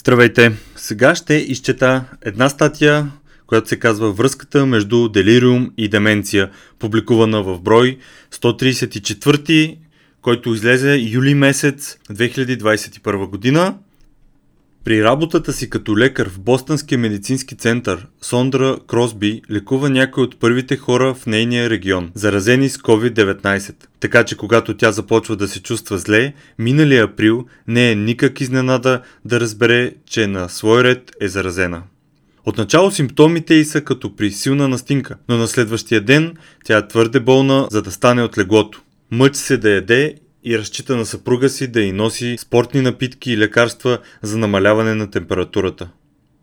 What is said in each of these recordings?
Здравейте! Сега ще изчета една статия, която се казва Връзката между делириум и деменция, публикувана в брой 134, който излезе юли месец 2021 година. При работата си като лекар в Бостънския медицински център, Сондра Кросби лекува някои от първите хора в нейния регион, заразени с COVID-19. Така че когато тя започва да се чувства зле, миналия април не е никак изненада да разбере, че на свой ред е заразена. Отначало симптомите й са като при силна настинка, но на следващия ден тя е твърде болна, за да стане от леглото. Мъч се да яде и разчита на съпруга си да й носи спортни напитки и лекарства за намаляване на температурата.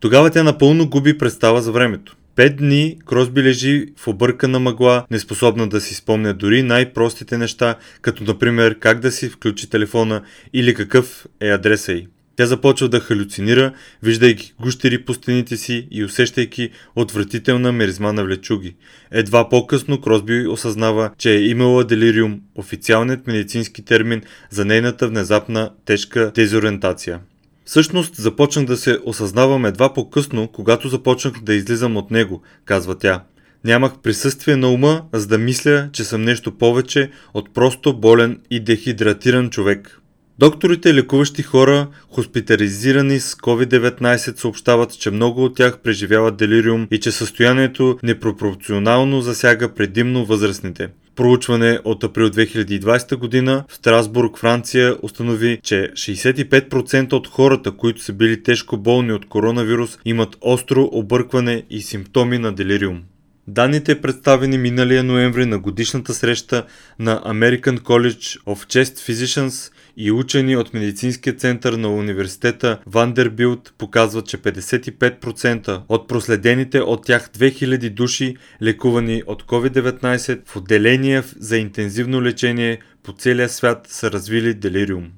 Тогава тя напълно губи представа за времето. Пет дни Кросби лежи в объркана мъгла, неспособна да си спомня дори най-простите неща, като например как да си включи телефона или какъв е адреса й. Тя започва да халюцинира, виждайки гущери по стените си и усещайки отвратителна меризма на влечуги. Едва по-късно Кросби осъзнава, че е имала делириум, официалният медицински термин за нейната внезапна тежка дезориентация. Всъщност започнах да се осъзнавам едва по-късно, когато започнах да излизам от него, казва тя. Нямах присъствие на ума, за да мисля, че съм нещо повече от просто болен и дехидратиран човек. Докторите, лекуващи хора, хоспитализирани с COVID-19, съобщават, че много от тях преживяват делириум и че състоянието непропорционално засяга предимно възрастните. Проучване от април 2020 година в Страсбург, Франция, установи, че 65% от хората, които са били тежко болни от коронавирус, имат остро объркване и симптоми на делириум. Данните представени миналия ноември на годишната среща на American College of Chest Physicians и учени от медицинския център на университета Вандербилт показват, че 55% от проследените от тях 2000 души, лекувани от COVID-19 в отделения за интензивно лечение по целия свят са развили делириум.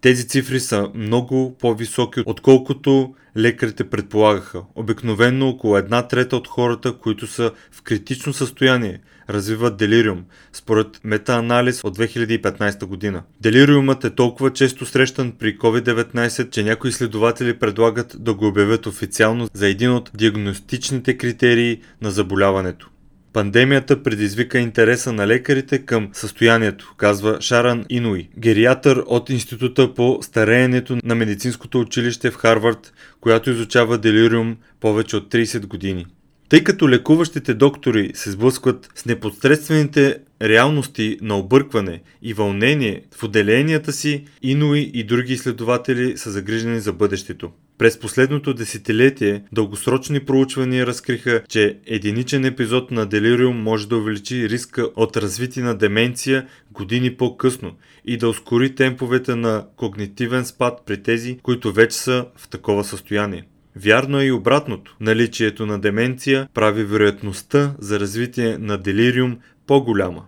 Тези цифри са много по-високи, отколкото лекарите предполагаха. Обикновенно около една трета от хората, които са в критично състояние, развиват делириум, според метаанализ от 2015 година. Делириумът е толкова често срещан при COVID-19, че някои изследователи предлагат да го обявят официално за един от диагностичните критерии на заболяването. Пандемията предизвика интереса на лекарите към състоянието, казва Шаран Инуи, гериатър от Института по стареенето на медицинското училище в Харвард, която изучава делириум повече от 30 години. Тъй като лекуващите доктори се сблъскват с непосредствените реалности на объркване и вълнение в отделенията си, Инуи и други изследователи са загрижени за бъдещето. През последното десетилетие дългосрочни проучвания разкриха, че единичен епизод на делириум може да увеличи риска от развитие на деменция години по-късно и да ускори темповете на когнитивен спад при тези, които вече са в такова състояние. Вярно е и обратното. Наличието на деменция прави вероятността за развитие на делириум по-голяма.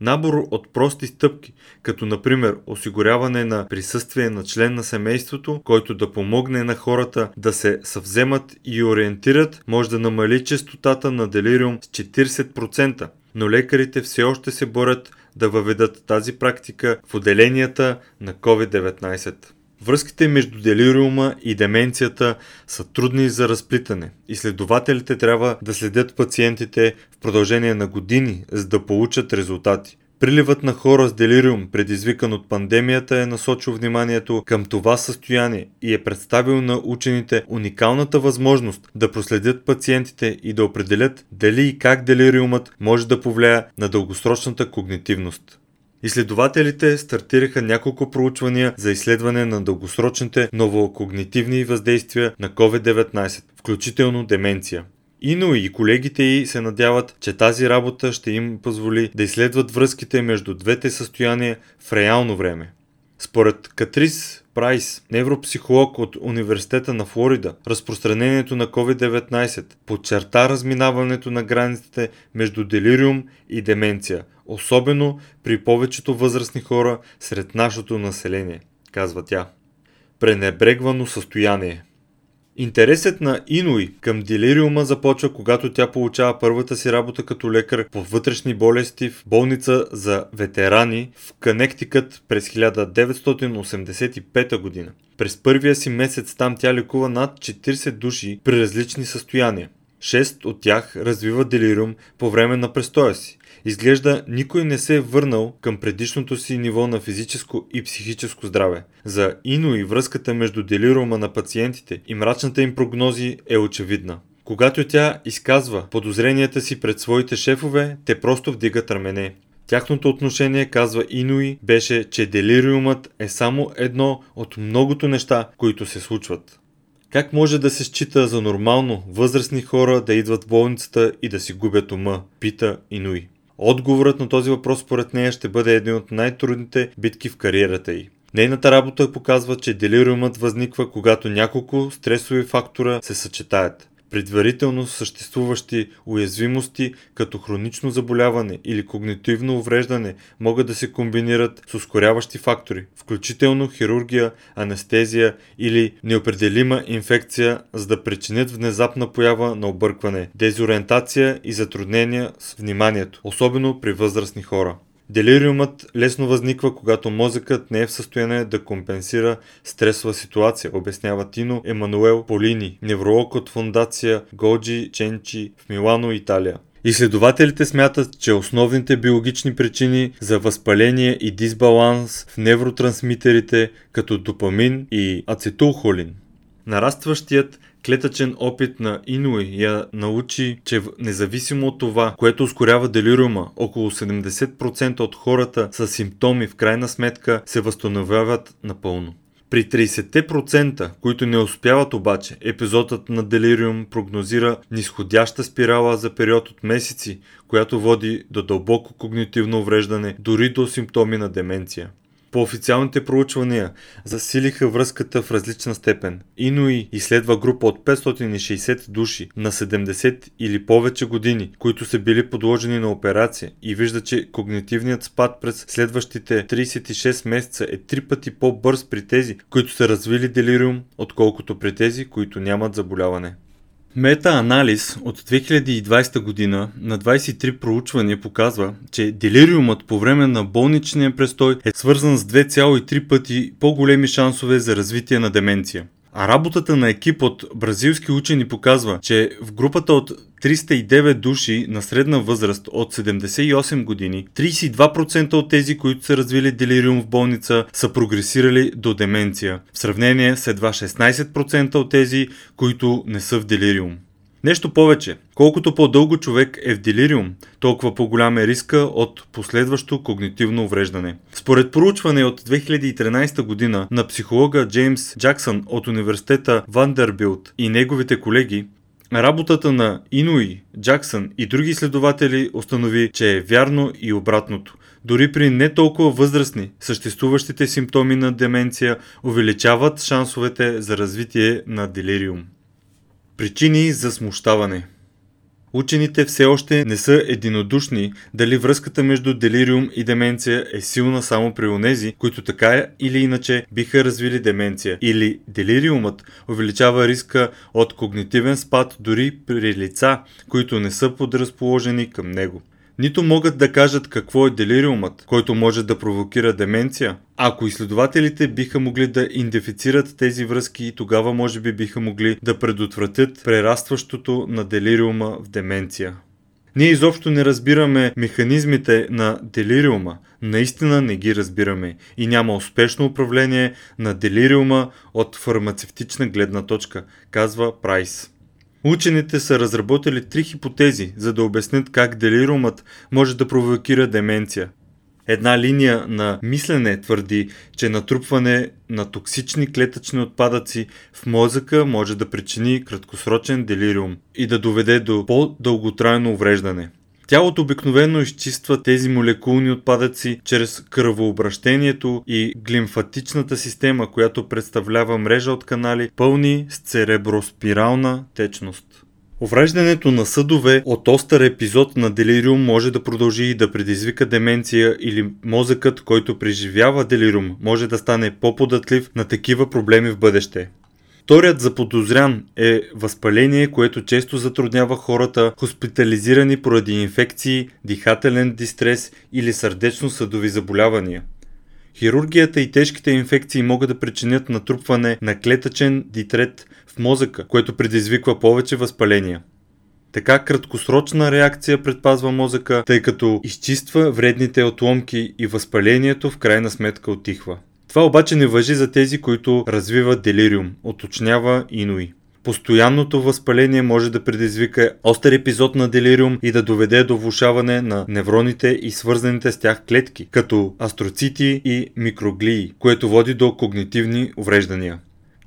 Набор от прости стъпки, като например осигуряване на присъствие на член на семейството, който да помогне на хората да се съвземат и ориентират, може да намали частотата на делириум с 40%, но лекарите все още се борят да въведат тази практика в отделенията на COVID-19. Връзките между делириума и деменцията са трудни за разплитане. Изследователите трябва да следят пациентите в продължение на години, за да получат резултати. Приливът на хора с делириум, предизвикан от пандемията, е насочил вниманието към това състояние и е представил на учените уникалната възможност да проследят пациентите и да определят дали и как делириумът може да повлия на дългосрочната когнитивност. Изследователите стартираха няколко проучвания за изследване на дългосрочните новокогнитивни въздействия на COVID-19, включително деменция. Ино и колегите й се надяват, че тази работа ще им позволи да изследват връзките между двете състояния в реално време. Според Катрис Прайс, невропсихолог от Университета на Флорида, разпространението на COVID-19 подчерта разминаването на границите между делириум и деменция, особено при повечето възрастни хора сред нашето население, казва тя. Пренебрегвано състояние – Интересът на Инуи към делириума започва, когато тя получава първата си работа като лекар по вътрешни болести в болница за ветерани в Канектикът през 1985 година. През първия си месец там тя лекува над 40 души при различни състояния. Шест от тях развиват делириум по време на престоя си. Изглежда никой не се е върнал към предишното си ниво на физическо и психическо здраве. За Ино и връзката между делирума на пациентите и мрачната им прогнози е очевидна. Когато тя изказва подозренията си пред своите шефове, те просто вдигат рамене. Тяхното отношение, казва Инуи, беше, че делириумът е само едно от многото неща, които се случват. Как може да се счита за нормално възрастни хора да идват в болницата и да си губят ума? Пита Инуи. Отговорът на този въпрос според нея ще бъде един от най-трудните битки в кариерата й. Нейната работа показва, че делириумът възниква, когато няколко стресови фактора се съчетаят предварително съществуващи уязвимости като хронично заболяване или когнитивно увреждане могат да се комбинират с ускоряващи фактори, включително хирургия, анестезия или неопределима инфекция, за да причинят внезапна поява на объркване, дезориентация и затруднения с вниманието, особено при възрастни хора. Делириумът лесно възниква, когато мозъкът не е в състояние да компенсира стресова ситуация, обяснява Тино Емануел Полини, невролог от фундация Годжи Ченчи в Милано, Италия. Изследователите смятат, че основните биологични причини за възпаление и дисбаланс в невротрансмитерите като допамин и ацетулхолин. Нарастващият клетъчен опит на Инуи я научи, че независимо от това, което ускорява делирума, около 70% от хората с симптоми в крайна сметка се възстановяват напълно. При 30%, които не успяват обаче, епизодът на делириум прогнозира нисходяща спирала за период от месеци, която води до дълбоко когнитивно увреждане, дори до симптоми на деменция. По официалните проучвания засилиха връзката в различна степен. Инуи изследва група от 560 души на 70 или повече години, които са били подложени на операция и вижда, че когнитивният спад през следващите 36 месеца е три пъти по-бърз при тези, които са развили делириум, отколкото при тези, които нямат заболяване. Мета-анализ от 2020 година на 23 проучвания показва, че делириумът по време на болничния престой е свързан с 2,3 пъти по-големи шансове за развитие на деменция. А работата на екип от бразилски учени показва, че в групата от 309 души на средна възраст от 78 години, 32% от тези, които са развили делириум в болница, са прогресирали до деменция, в сравнение с едва 16% от тези, които не са в делириум. Нещо повече, колкото по-дълго човек е в делириум, толкова по-голям е риска от последващо когнитивно увреждане. Според проучване от 2013 година на психолога Джеймс Джаксън от университета Вандербилт и неговите колеги, Работата на Инуи, Джаксън и други изследователи установи, че е вярно и обратното. Дори при не толкова възрастни, съществуващите симптоми на деменция увеличават шансовете за развитие на делириум. Причини за смущаване. Учените все още не са единодушни дали връзката между делириум и деменция е силна само при онези, които така или иначе биха развили деменция, или делириумът увеличава риска от когнитивен спад дори при лица, които не са подразположени към него нито могат да кажат какво е делириумът, който може да провокира деменция. Ако изследователите биха могли да идентифицират тези връзки, тогава може би биха могли да предотвратят прерастващото на делириума в деменция. Ние изобщо не разбираме механизмите на делириума. Наистина не ги разбираме и няма успешно управление на делириума от фармацевтична гледна точка, казва Прайс. Учените са разработили три хипотези, за да обяснят как делирумът може да провокира деменция. Една линия на мислене твърди, че натрупване на токсични клетъчни отпадъци в мозъка може да причини краткосрочен делириум и да доведе до по-дълготрайно увреждане. Тялото обикновено изчиства тези молекулни отпадъци чрез кръвообращението и глимфатичната система, която представлява мрежа от канали, пълни с цереброспирална течност. Увреждането на съдове от остър епизод на делириум може да продължи и да предизвика деменция или мозъкът, който преживява делириум, може да стане по-податлив на такива проблеми в бъдеще. Вторият заподозрян е възпаление, което често затруднява хората, хоспитализирани поради инфекции, дихателен дистрес или сърдечно-съдови заболявания. Хирургията и тежките инфекции могат да причинят натрупване на клетъчен дитрет в мозъка, което предизвиква повече възпаления. Така краткосрочна реакция предпазва мозъка, тъй като изчиства вредните отломки и възпалението в крайна сметка отихва. Това обаче не въжи за тези, които развиват делириум, уточнява Инуи. Постоянното възпаление може да предизвика остър епизод на делириум и да доведе до влушаване на невроните и свързаните с тях клетки, като астроцити и микроглии, което води до когнитивни увреждания.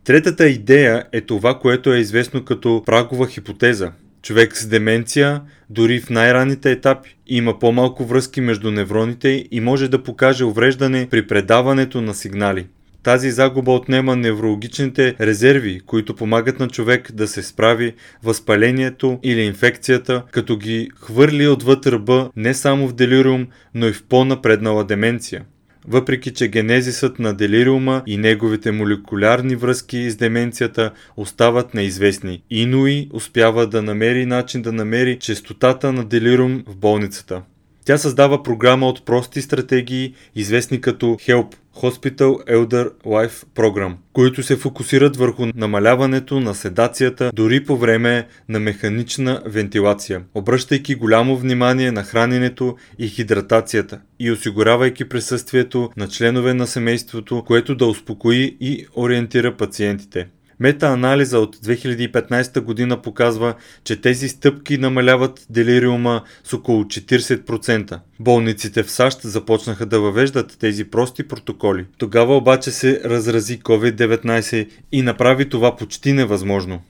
Третата идея е това, което е известно като прагова хипотеза. Човек с деменция, дори в най-ранните етапи, има по-малко връзки между невроните и може да покаже увреждане при предаването на сигнали. Тази загуба отнема неврологичните резерви, които помагат на човек да се справи възпалението или инфекцията, като ги хвърли отвъд ръба не само в делириум, но и в по-напреднала деменция. Въпреки, че генезисът на делириума и неговите молекулярни връзки с деменцията остават неизвестни, Инуи успява да намери начин да намери частотата на делириум в болницата. Тя създава програма от прости стратегии, известни като HELP Hospital Elder Life Program, които се фокусират върху намаляването на седацията дори по време на механична вентилация, обръщайки голямо внимание на храненето и хидратацията и осигурявайки присъствието на членове на семейството, което да успокои и ориентира пациентите. Метаанализа от 2015 година показва, че тези стъпки намаляват делириума с около 40%. Болниците в САЩ започнаха да въвеждат тези прости протоколи. Тогава обаче се разрази COVID-19 и направи това почти невъзможно.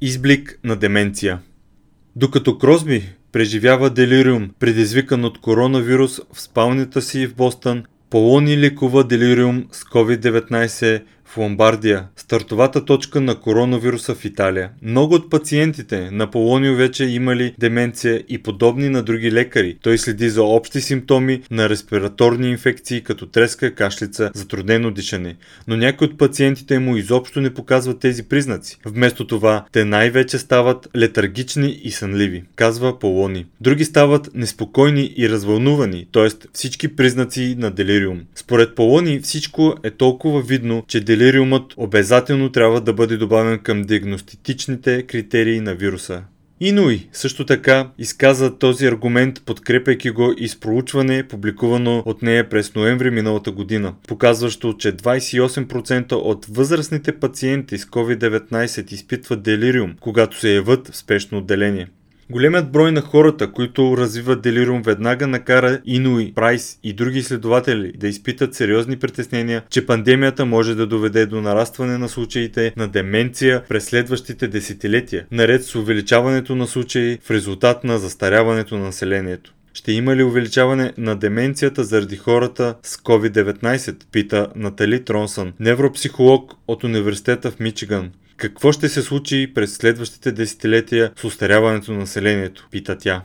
Изблик на деменция Докато Кросби преживява делириум, предизвикан от коронавирус в спалнята си в Бостън, Полони лекува делириум с COVID-19 в Ломбардия, стартовата точка на коронавируса в Италия. Много от пациентите на Полонио вече имали деменция и подобни на други лекари. Той следи за общи симптоми на респираторни инфекции, като треска, кашлица, затруднено дишане. Но някои от пациентите му изобщо не показват тези признаци. Вместо това, те най-вече стават летаргични и сънливи, казва Полони. Други стават неспокойни и развълнувани, т.е. всички признаци на делириум. Според Полони всичко е толкова видно, че делириум делириумът обязателно трябва да бъде добавен към диагностичните критерии на вируса. Инуи също така изказа този аргумент, подкрепяйки го и с проучване, публикувано от нея през ноември миналата година, показващо, че 28% от възрастните пациенти с COVID-19 изпитват делириум, когато се яват в спешно отделение. Големият брой на хората, които развиват делириум веднага накара Инуи, Прайс и други изследователи да изпитат сериозни притеснения, че пандемията може да доведе до нарастване на случаите на деменция през следващите десетилетия, наред с увеличаването на случаи в резултат на застаряването на населението. Ще има ли увеличаване на деменцията заради хората с COVID-19? Пита Натали Тронсън, невропсихолог от университета в Мичиган. Какво ще се случи през следващите десетилетия с устаряването на населението, пита тя.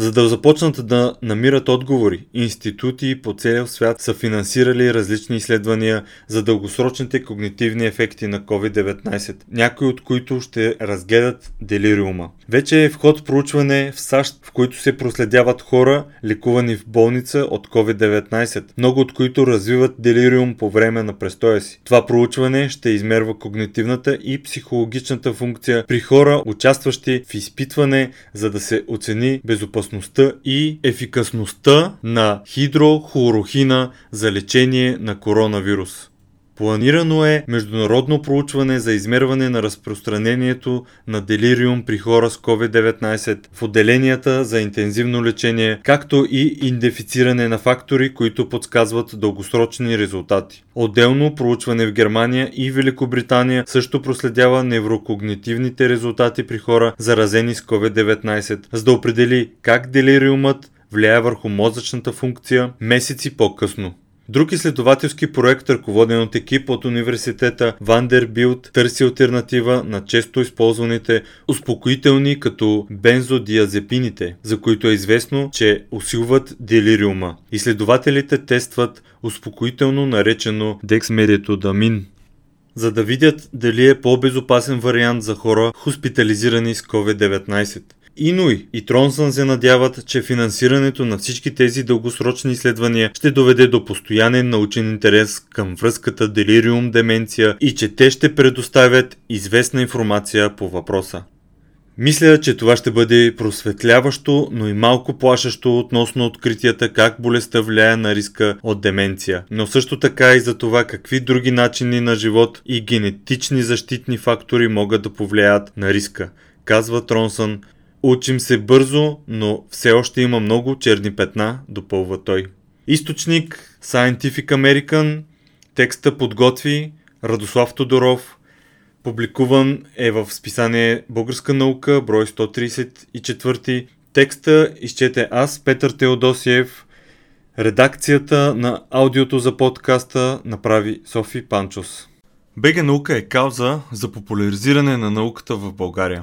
За да започнат да намират отговори, институти по целия свят са финансирали различни изследвания за дългосрочните когнитивни ефекти на COVID-19, някои от които ще разгледат делириума. Вече е вход проучване в САЩ, в които се проследяват хора, лекувани в болница от COVID-19, много от които развиват делириум по време на престоя си. Това проучване ще измерва когнитивната и психологичната функция при хора, участващи в изпитване, за да се оцени безопасността безопасността и ефикасността на хидрохлорохина за лечение на коронавирус. Планирано е международно проучване за измерване на разпространението на делириум при хора с COVID-19 в отделенията за интензивно лечение, както и идентифициране на фактори, които подсказват дългосрочни резултати. Отделно проучване в Германия и Великобритания също проследява неврокогнитивните резултати при хора заразени с COVID-19, за да определи как делириумът влияе върху мозъчната функция месеци по-късно. Друг изследователски проект, ръководен от екип от университета Вандербилт, търси альтернатива на често използваните успокоителни като бензодиазепините, за които е известно, че усилват делириума. Изследователите тестват успокоително наречено дексмеретодамин, за да видят дали е по-безопасен вариант за хора хоспитализирани с COVID-19. Инуй и Тронсън се надяват, че финансирането на всички тези дългосрочни изследвания ще доведе до постоянен научен интерес към връзката делириум-деменция и че те ще предоставят известна информация по въпроса. Мисля, че това ще бъде просветляващо, но и малко плашещо относно откритията как болестта влияе на риска от деменция, но също така и за това какви други начини на живот и генетични защитни фактори могат да повлияят на риска, казва Тронсън. Учим се бързо, но все още има много черни петна, допълва той. Източник Scientific American, текста подготви Радослав Тодоров, Публикуван е в списание Българска наука, брой 134. Текста изчете аз, Петър Теодосиев. Редакцията на аудиото за подкаста направи Софи Панчос. БГ наука е кауза за популяризиране на науката в България.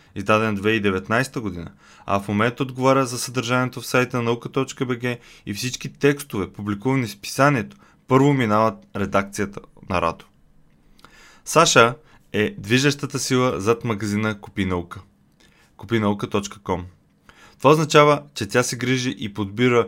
издаден 2019 година, а в момента отговаря за съдържанието в сайта на наука.бг и всички текстове, публикувани в списанието, първо минават редакцията на Радо. Саша е движещата сила зад магазина Купи наука. Купинаука.com Това означава, че тя се грижи и подбира